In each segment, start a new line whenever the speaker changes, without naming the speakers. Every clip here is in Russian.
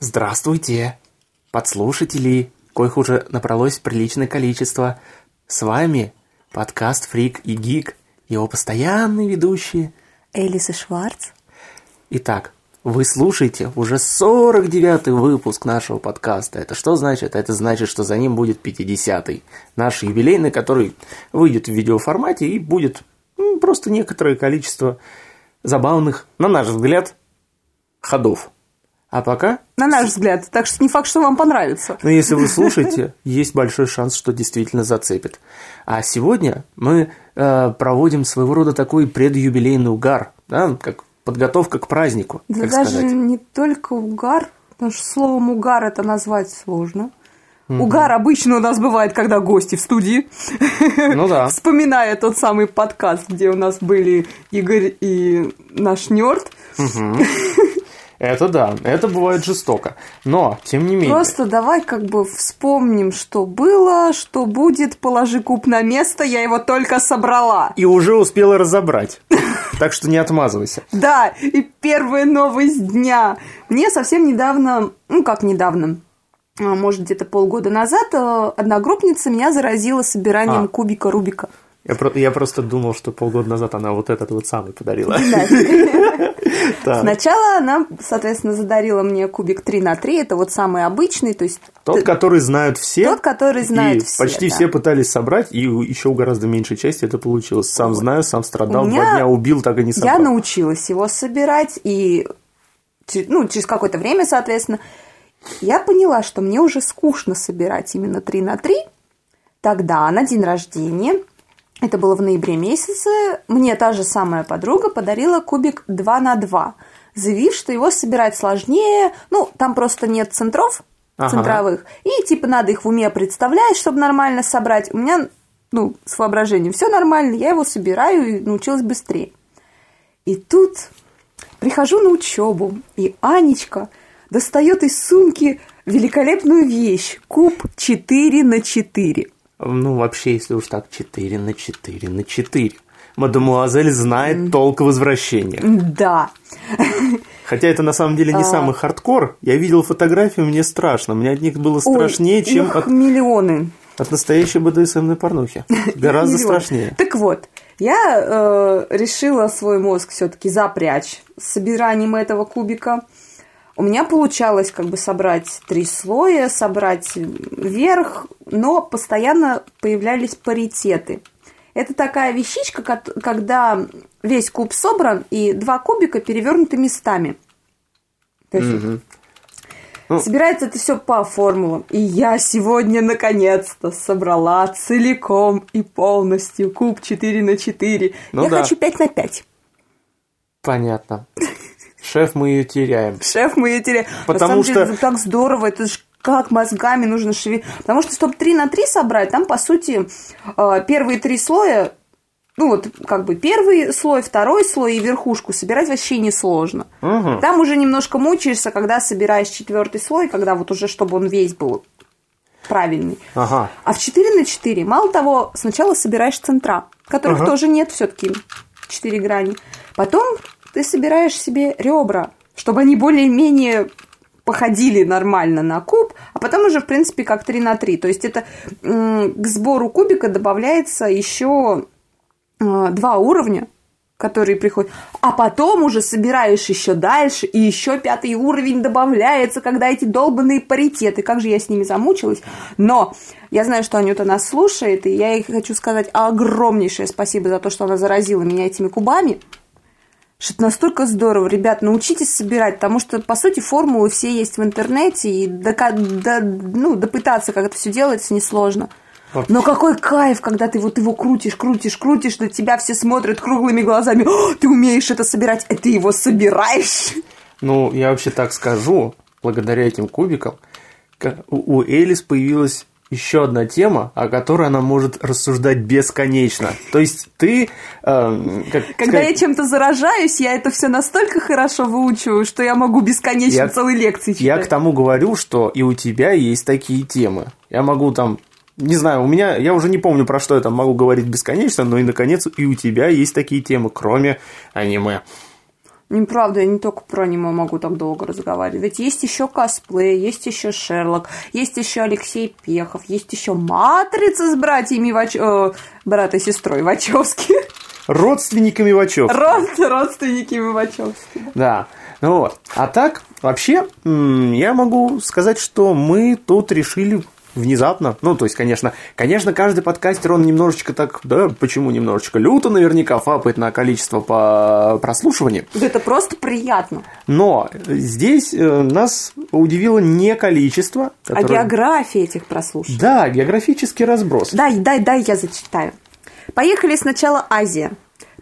Здравствуйте, подслушатели, коих уже набралось приличное количество. С вами подкаст «Фрик и Гик», его постоянные ведущие.
Элис и Шварц.
Итак, вы слушаете уже 49-й выпуск нашего подкаста. Это что значит? Это значит, что за ним будет 50-й. Наш юбилейный, который выйдет в видеоформате и будет ну, просто некоторое количество забавных, на наш взгляд, ходов. А пока,
На наш взгляд. Так что не факт, что вам понравится.
ну если вы слушаете, есть большой шанс, что действительно зацепит. А сегодня мы э, проводим своего рода такой предюбилейный угар, да, как подготовка к празднику,
Да
так
даже
сказать.
не только угар, потому что словом угар это назвать сложно. Угар обычно у нас бывает, когда гости в студии.
Ну да.
Вспоминая тот самый подкаст, где у нас были Игорь и наш нерд.
Это да, это бывает жестоко. Но, тем не менее,
Просто давай как бы вспомним, что было, что будет, положи куб на место, я его только собрала.
и уже успела разобрать. Так что не отмазывайся.
Да, и первая новость дня. Мне совсем недавно, ну как недавно, а, может где-то полгода назад, э, одногруппница меня заразила собиранием
А.
кубика Рубика.
Я, про- я просто думал, что полгода назад она вот этот вот самый подарила.
Сначала она, соответственно, задарила мне кубик 3 на 3, это вот самый обычный, то есть
Тот, который знают все.
Тот, который знают все,
почти все пытались собрать, и еще у гораздо меньшей части это получилось. Сам знаю, сам страдал, два дня убил, так и не собрал.
Я научилась его собирать, и ну, через какое-то время, соответственно, я поняла, что мне уже скучно собирать именно 3 на 3. Тогда, на день рождения, это было в ноябре месяце, мне та же самая подруга подарила кубик 2 на 2, заявив, что его собирать сложнее, ну, там просто нет центров
Ага.
центровых, и типа надо их в уме представлять, чтобы нормально собрать. У меня, ну, с воображением все нормально, я его собираю и научилась быстрее. И тут прихожу на учебу, и Анечка достает из сумки великолепную вещь – куб 4 на 4.
Ну, вообще, если уж так, 4 на 4 на 4. Мадемуазель знает толк возвращения.
Да.
Хотя это на самом деле не
А.
самый хардкор. Я видел фотографии, мне страшно. Мне от них было
Ой,
страшнее, чем
их
от,
миллионы.
от настоящей БДСМной порнухи. Гораздо страшнее.
Так вот, я э, решила свой мозг все-таки запрячь с собиранием этого кубика. У меня получалось как бы собрать три слоя, собрать верх, но постоянно появлялись паритеты. Это такая вещичка, когда весь куб собран и два кубика перевернуты местами. То есть.
Ну.
Собирается это все по формулам. И я сегодня наконец-то собрала целиком и полностью куб 4 на 4.
Ну
я
да.
хочу 5 на 5.
Понятно. Шеф, мы ее теряем.
Шеф, мы ее теряем.
Потому
На самом деле,
что-
это так здорово, это же как мозгами нужно шевелить. Потому что, чтобы 3 на 3 собрать, там, по сути, э, первые три слоя, ну вот, как бы первый слой, второй слой и верхушку собирать вообще несложно.
Мгм.
Там уже немножко мучаешься, когда собираешь четвертый слой, когда вот уже, чтобы он весь был правильный.
Ага.
А в 4 на 4, мало того, сначала собираешь центра, которых
Ага.
тоже нет все-таки 4 грани. Потом ты собираешь себе ребра, чтобы они более-менее походили нормально на куб, а потом уже, в принципе, как 3 на 3. То есть это к сбору кубика добавляется еще э, два уровня, которые приходят. А потом уже собираешь еще дальше, и еще пятый уровень добавляется, когда эти долбанные паритеты. Как же я с ними замучилась. Но я знаю, что Анюта нас слушает, и я ей хочу сказать огромнейшее спасибо за то, что она заразила меня этими кубами. Что это настолько здорово. Ребят, научитесь собирать, потому что, по сути, формулы все есть в интернете, и дока- до- ну, допытаться, как это все делается, несложно. Но какой кайф, когда ты вот его крутишь, крутишь, крутишь, на тебя все смотрят круглыми глазами. «О, ты умеешь это собирать, а ты его собираешь.
Ну, я вообще так скажу, благодаря этим кубикам, ка- у у Элис появилась еще одна тема, о которой она может рассуждать бесконечно. То есть ты, э, как
Когда
сказать,
я чем-то заражаюсь, я это все настолько хорошо выучиваю, что я могу бесконечно
Я-
целые лекции читать.
я к тому говорю, что и у тебя есть такие темы. Я могу там не знаю, у меня, я уже не помню, про что я там могу говорить бесконечно, но и, наконец, и у тебя есть такие темы, кроме аниме.
Неправда, я не только про аниме могу так долго разговаривать. Есть еще косплей, есть еще Шерлок, есть еще Алексей Пехов, есть еще Матрица с братьями Вач... э, брат и сестрой Вачовски.
Родственниками Вачов.
Род, родственниками Вачовски.
Да. Ну вот. А так, вообще, я могу сказать, что мы тут решили внезапно. Ну, то есть, конечно, конечно, каждый подкастер, он немножечко так, да, почему немножечко люто наверняка фапает на количество по прослушиванию.
Это просто приятно.
Но здесь э, нас удивило не количество.
А
которое-
география этих прослушиваний.
Да, географический разброс.
Дай, дай, дай, я зачитаю. Поехали сначала Азия.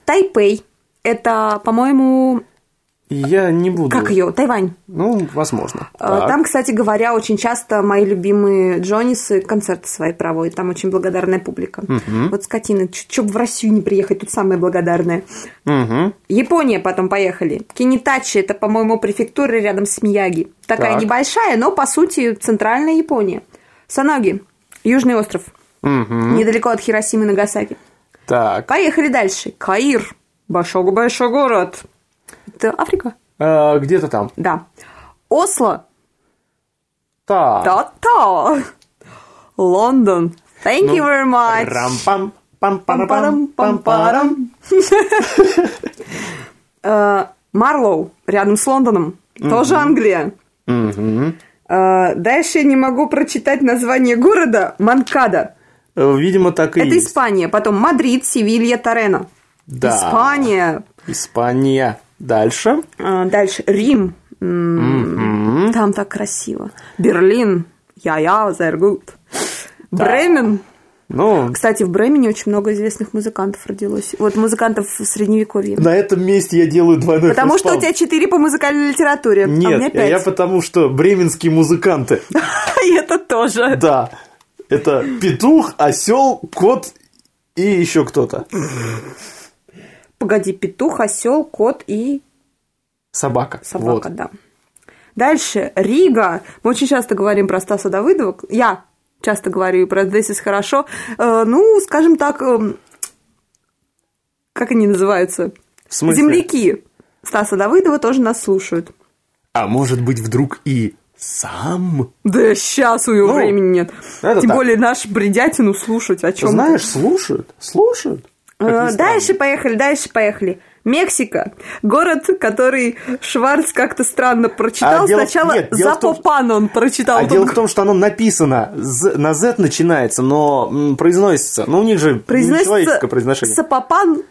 Тайпей. Это, по-моему,
Я не буду.
как ее? Тайвань.
Ну, возможно. Так.
Там, кстати говоря, очень часто мои любимые Джонисы концерты свои проводят. Там очень благодарная публика. Вот скотина, что бы в Россию не приехать, тут самая благодарная.
Мгм.
Япония потом поехали. Кинитачи, это, по-моему, префектура рядом с Мияги. Такая
Так.
небольшая, но, по сути, центральная Япония. Санаги, Южный остров.
Мгм.
Недалеко от Хиросимы и Нагасаки.
Так.
Поехали дальше. Каир. Большой-большой город. Это Африка?
А, где-то там.
Да. Осло.
Так.
Да-да. Лондон. Thank you very much.
Рам-пам.
Пам-парам,
Пам-парам-пам-парам.
Э, Марлоу, рядом с Лондоном. Тоже Англия. Э, Дальше не могу прочитать название города. Манкада.
Э, Видимо, так и
Это. Испания. Потом Мадрид, Севилья, Торрено.
Да.
Испания.
Испания. Дальше.
Э, Дальше Рим. М, Там так красиво. Берлин. Я-я, sehr gut. Бремен.
Ну,
Кстати, в Бремене очень много известных музыкантов родилось. Вот музыкантов в Средневековье.
на этом месте я делаю двойной
Потому что у тебя четыре по музыкальной литературе, а у меня
Нет,
пять.
я потому что бременские музыканты.
И это тоже.
Да. Это петух, осел, кот и еще кто-то.
Погоди, петух, осел, кот и
Собака.
собака,
Вот.
да. Дальше, Рига. Мы очень часто говорим про Стаса Давыдова. Я часто говорю про This is хорошо. Э, ну, скажем так, эм, как они называются?
В смысле?
Земляки Стаса Давыдова тоже нас слушают.
А может быть, вдруг и сам?
Да сейчас у него
Ну,
времени нет. Тем
так.
более наш бредятину слушать о чем
Знаешь, слушают. Слушают.
Э. Дальше поехали, дальше поехали. Мексика. Город, который Шварц как-то странно прочитал.
А дело
Сначала
нет, том,
Запопан он прочитал.
А дело в том, что оно написано, на Z начинается, но произносится. Ну, у них же
произносится
человеческое произношение.
Сапопан,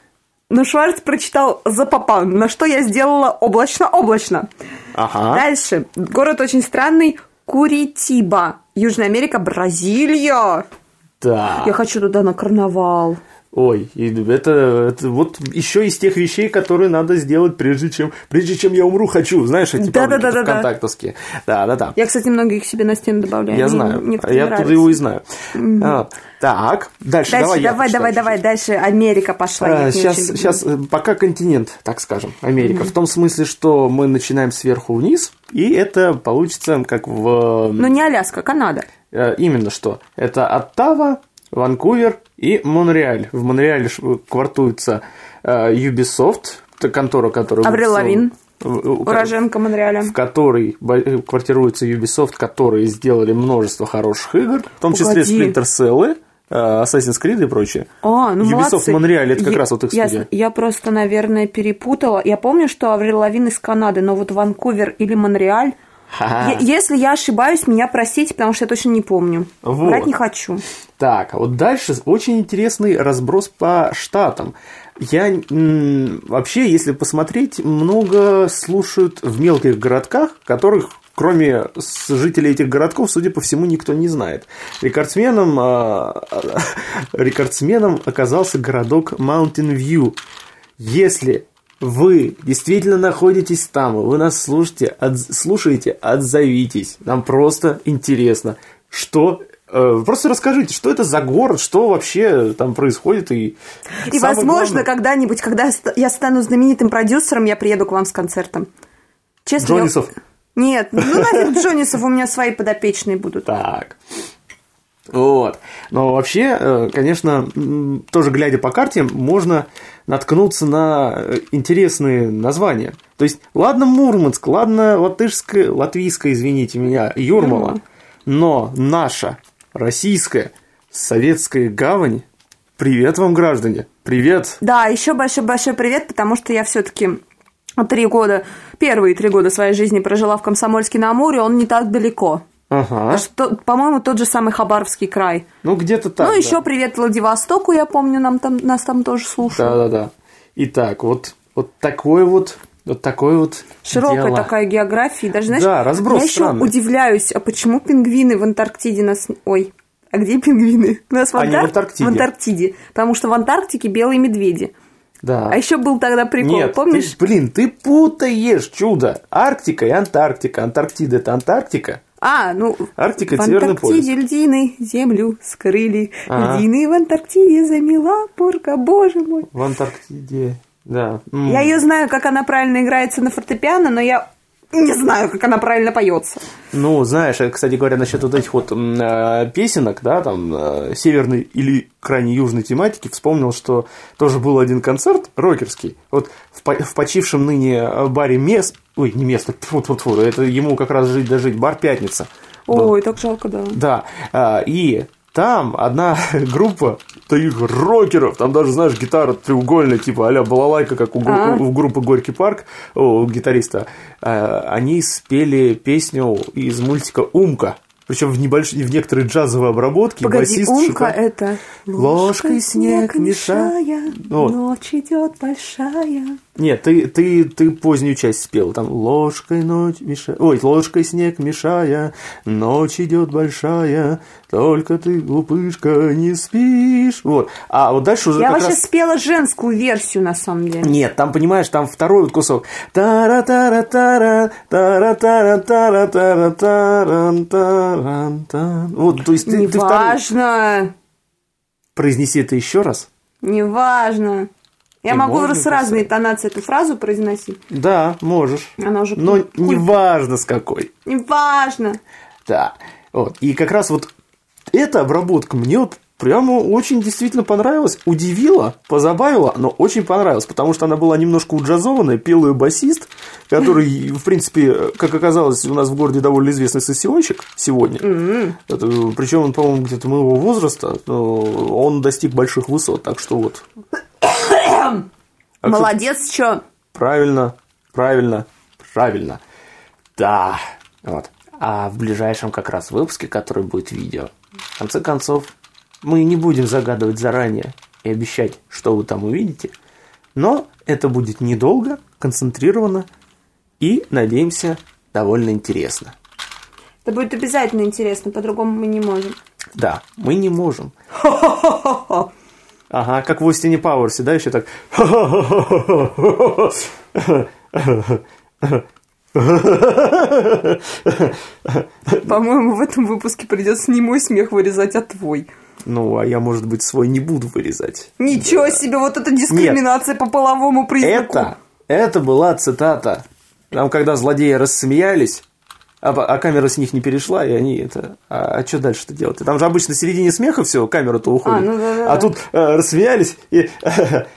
но Шварц прочитал Запопан, на что я сделала облачно-облачно.
Ага.
Дальше. Город очень странный. Куритиба. Южная Америка, Бразилия.
Да.
Я хочу туда на карнавал.
Ой, это, это вот еще из тех вещей, которые надо сделать, прежде чем, прежде чем я умру, хочу, знаешь, эти
Да-да-да-да-да.
паблики контактовские. Да, да, да.
Я, кстати, многих себе на стену добавляю.
Я
Мне
знаю,
некоторые
я
нравятся.
оттуда его и знаю. А, так, дальше,
Дальше,
давай я
давай, давай, давай, дальше Америка пошла. их не
сейчас, сейчас, пока континент, так скажем, Америка. В том смысле, что мы начинаем сверху вниз, и это получится как в...
Ну, не Аляска, Канада.
Э, Именно что. Это Оттава, Ванкувер и Монреаль. В Монреале квартуется э, Ubisoft, контора, которая...
Аврил Лавин. Уроженка Монреаля.
в которой э, квартируется Ubisoft, которые сделали множество хороших игр, в том числе
Погоди.
Splinter Cell, э, Assassin's Creed и прочее.
А, ну
Ubisoft
молодцы.
Монреаль, это как
Я-
раз вот их
ясно.
студия.
Я просто, наверное, перепутала. Я помню, что Аврил Лавин из Канады, но вот Ванкувер или Монреаль... Е- Если я ошибаюсь, меня простите, потому что я точно не помню.
Вот.
Брать не хочу.
Так, а вот дальше очень интересный разброс по штатам. Я вообще, если посмотреть, много слушают в мелких городках, которых кроме жителей этих городков, судя по всему, никто не знает. Рекордсменом, а, рекордсменом оказался городок Mountain View. Если вы действительно находитесь там, вы нас слушаете, отз- слушаете, отзовитесь. Нам просто интересно, что... э, Просто расскажите, что это за город, что вообще там происходит. И,
И, возможно,
главное-
когда-нибудь, когда я ста- я стану знаменитым продюсером, я приеду к вам с концертом. Честно, я-
Джонисов.
Нет, ну нафиг Джонисов, у меня свои подопечные будут.
Так. Вот. Но вообще, э, конечно, тоже глядя по карте, можно наткнуться на э, интересные названия. То есть, ладно Мурманск, ладно латышская, латвийская, извините меня, Юрмала, но наша, российская, советская гавань, привет вам, граждане, привет.
Да, еще большой-большой привет, потому что я все-таки три года, первые три года своей жизни прожила в Комсомольске на Амуре, он не так далеко.
Ага.
Что, по-моему, тот же самый Хабаровский край.
Ну, где-то так.
ну,
да.
еще привет Владивостоку, я помню, нам там, нас там тоже слушают.
Да-да-да. Итак, вот, вот такой вот, вот такой вот
Широкая
дело.
такая география. Даже, знаешь,
Да, разброс
я еще удивляюсь, а почему пингвины в Антарктиде нас... Ой, а где пингвины? У нас в,
Они в
Антар-
Антарктиде.
в Антарктиде. Потому что в Антарктике белые медведи.
Да.
А еще был тогда прикол,
Нет,
помнишь?
ты, блин, ты путаешь чудо. Арктика и Антарктика. Антарктида – это Антарктика.
А, ну,
Арктика
в
Северный полюс.
Антарктиде льдины землю скрыли.
Ага.
Льдины в Антарктиде замела порка, боже мой.
В Антарктиде, да. М.
Я ее знаю, как она правильно играется на фортепиано, но я не знаю, как она правильно поется.
Ну, знаешь, э, кстати говоря, насчет вот этих вот э, песенок, да, там, э, северной или крайне южной тематики, вспомнил, что тоже был один концерт рокерский, вот в, по- в почившем ныне баре Мест, ой, не Место, тьфу -тьфу -тьфу, это ему как раз жить дожить, бар Пятница. был.
Ой, так жалко, да.
Да, а, и там одна группа таких рокеров, там даже, знаешь, гитара треугольная, типа а-ля балалайка, как у,
А.
у группы Горький парк, у гитариста. А, Они спели песню из мультика «Умка». Причем в, небольш... в некоторой джазовой обработке.
Погоди,
басист
умка
шикар-
это
Ложкой снег мешая. Вот.
Ночь идет большая.
Нет, ты, ты, ты позднюю часть спел. Там ложкой ночь мешая. Ой, ложкой снег мешая. Ночь идет большая. Только ты, глупышка, не спишь. Вот. А вот дальше уже
Я вообще
раз...
спела женскую версию, на самом деле.
Нет, там, понимаешь, там второй вот кусок. тара тара тара тара тара тара тара таран таран тан Вот, то есть ты, ты второй...
Неважно.
Произнеси это еще раз.
Неважно. Я
Ты
могу с разной интонацией эту фразу произносить.
Да, можешь.
Она уже
Но
куль- куль-
неважно с какой.
Неважно.
Да. Вот. И как раз вот эта обработка мне вот прямо очень действительно понравилась. Удивила, позабавила, но очень понравилась, потому что она была немножко уджазованная, пел ее басист, который, в принципе, как оказалось, у нас в городе довольно известный сессионщик сегодня. Это, причем он, по-моему, где-то моего возраста, он достиг больших высот, так что вот. Что
Молодец, что?
Правильно, правильно, правильно. Да. Вот. А в ближайшем как раз выпуске, который будет видео, в конце концов, мы не будем загадывать заранее и обещать, что вы там увидите, но это будет недолго, концентрированно и, надеемся, довольно интересно.
Это будет обязательно интересно, по-другому мы не можем.
Да, мы не можем. Ага, как в Остине Пауэрсе, да, еще так.
По-моему, в этом выпуске придется не мой смех вырезать, а твой.
Ну, а я, может быть, свой не буду вырезать.
Ничего себе, вот это дискриминация по половому признаку.
Это, это была цитата. Там, когда злодеи рассмеялись, а, а камера с них не перешла, и они это... А, что дальше-то делать? Там же обычно в середине смеха все, камера-то уходит.
А, ну да-да-да.
А тут э, рассмеялись и...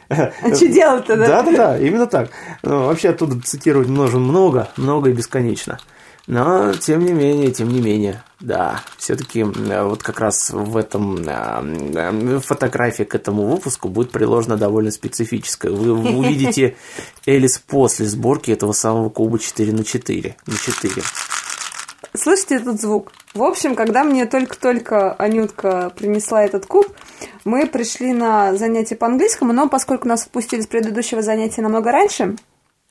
А что делать-то, да?
Да-да-да, именно так. Ну, вообще оттуда цитировать можно много, много и бесконечно. Но, тем не менее, тем не менее, да, все-таки вот как раз в этом э, э, фотографии к этому выпуску будет приложена довольно специфическая. Вы увидите Элис после сборки этого самого куба 4 на 4 на 4.
Слышите этот звук? В общем, когда мне только-только Анютка принесла этот куб, мы пришли на занятие по английскому, но поскольку нас отпустили с предыдущего занятия намного раньше,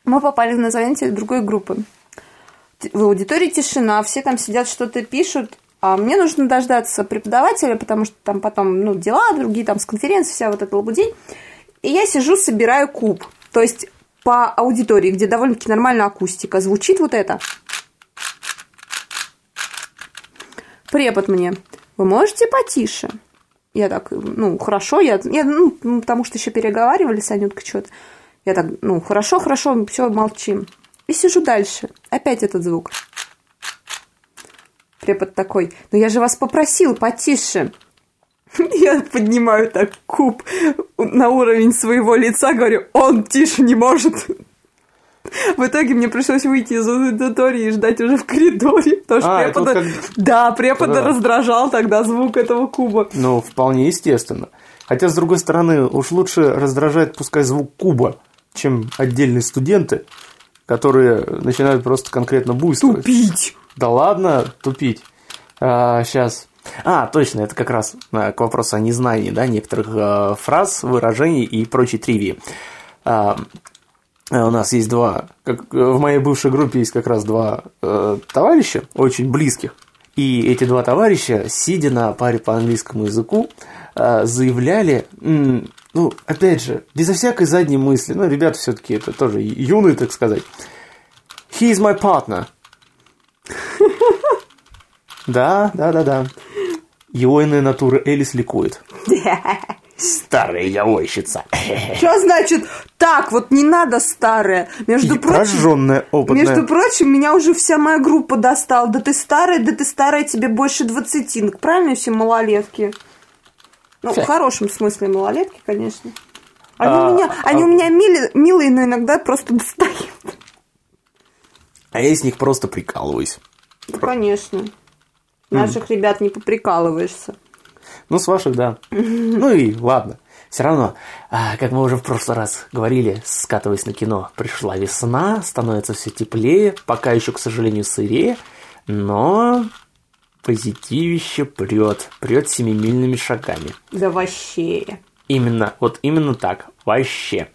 мы попали на занятие другой группы. В аудитории тишина, все там сидят, что-то пишут, а мне нужно дождаться преподавателя, потому что там потом ну, дела другие, там с конференции, вся вот эта лабудень. И я сижу, собираю куб. То есть по аудитории, где довольно-таки нормальная акустика, звучит вот это. Препод мне, вы можете потише? Я так, ну, хорошо, я, я ну, потому что еще переговаривали с Анюткой что-то. Я так, ну, хорошо, хорошо, все, молчим. И сижу дальше. Опять этот звук. Препод такой, ну я же вас попросил потише. Я поднимаю так куб на уровень своего лица, говорю, он тише не может. В итоге мне пришлось выйти из аудитории и ждать уже в коридоре, потому что
А,
препода...
вот как-
Да, препода
Да.
раздражал тогда звук этого куба.
Ну, вполне естественно. Хотя, с другой стороны, уж лучше раздражает пускай звук куба, чем отдельные студенты, которые начинают просто конкретно буйствовать.
Тупить!
Да ладно тупить. сейчас. А, точно, это как раз э, к вопросу о незнании, да, некоторых э, фраз, выражений и прочей тривии. А, э, у нас есть два, как э, в моей бывшей группе есть как раз два э, товарища, очень близких. И эти два товарища, сидя на паре по английскому языку, э, заявляли, м, ну, опять же, безо всякой задней мысли, ну, ребята все-таки это тоже юные, так сказать. He is my partner. Да, да, да, да. Его иная натура Элис ликует. Старая яойщица.
Что значит так? Вот не надо старое. Между
И
прочим,
прожженная, опытная.
между прочим, меня уже вся моя группа достала. Да ты старая, да ты старая, тебе больше 20. Ну, правильно все малолетки? Ну, в хорошем смысле малолетки, конечно. Они,
А,
у меня, они
а-
у меня мили- милые, но иногда просто достают.
А я с них просто прикалываюсь.
Ну, конечно. Наших ребят не поприкалываешься.
Ну, с ваших, да. Ну и ладно. Все равно, а, как мы уже в прошлый раз говорили, скатываясь на кино, пришла весна, становится все теплее, пока еще, к сожалению, сырее, но позитивище прет, прет семимильными шагами.
Да вообще.
Именно, вот именно так, вообще.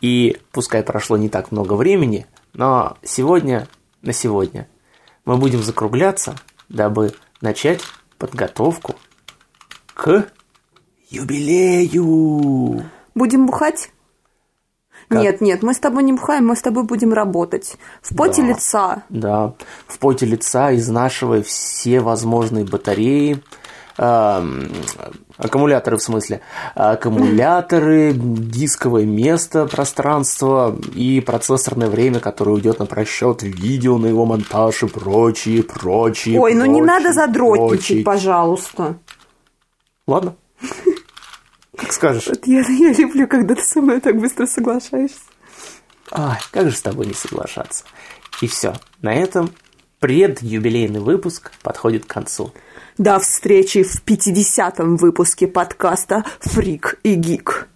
И пускай прошло не так много времени, но сегодня, на сегодня, мы будем закругляться, дабы начать подготовку к юбилею.
Будем бухать?
Как?
Нет, нет, мы с тобой не бухаем, мы с тобой будем работать. В поте
Да.
лица.
Да, в поте лица изнашивая все возможные батареи, эм, аккумуляторы в смысле, аккумуляторы, дисковое место, пространство и процессорное время, которое уйдет на просчет видео, на его монтаж и прочие, прочие.
Ой, ну не надо задротничать,
прочие.
пожалуйста.
Ладно. Как скажешь.
Вот я, я люблю, когда ты со мной так быстро соглашаешься.
Ай, как же с тобой не соглашаться. И все. На этом предюбилейный выпуск подходит к концу.
До встречи в 50-м выпуске подкаста «Фрик и Гик».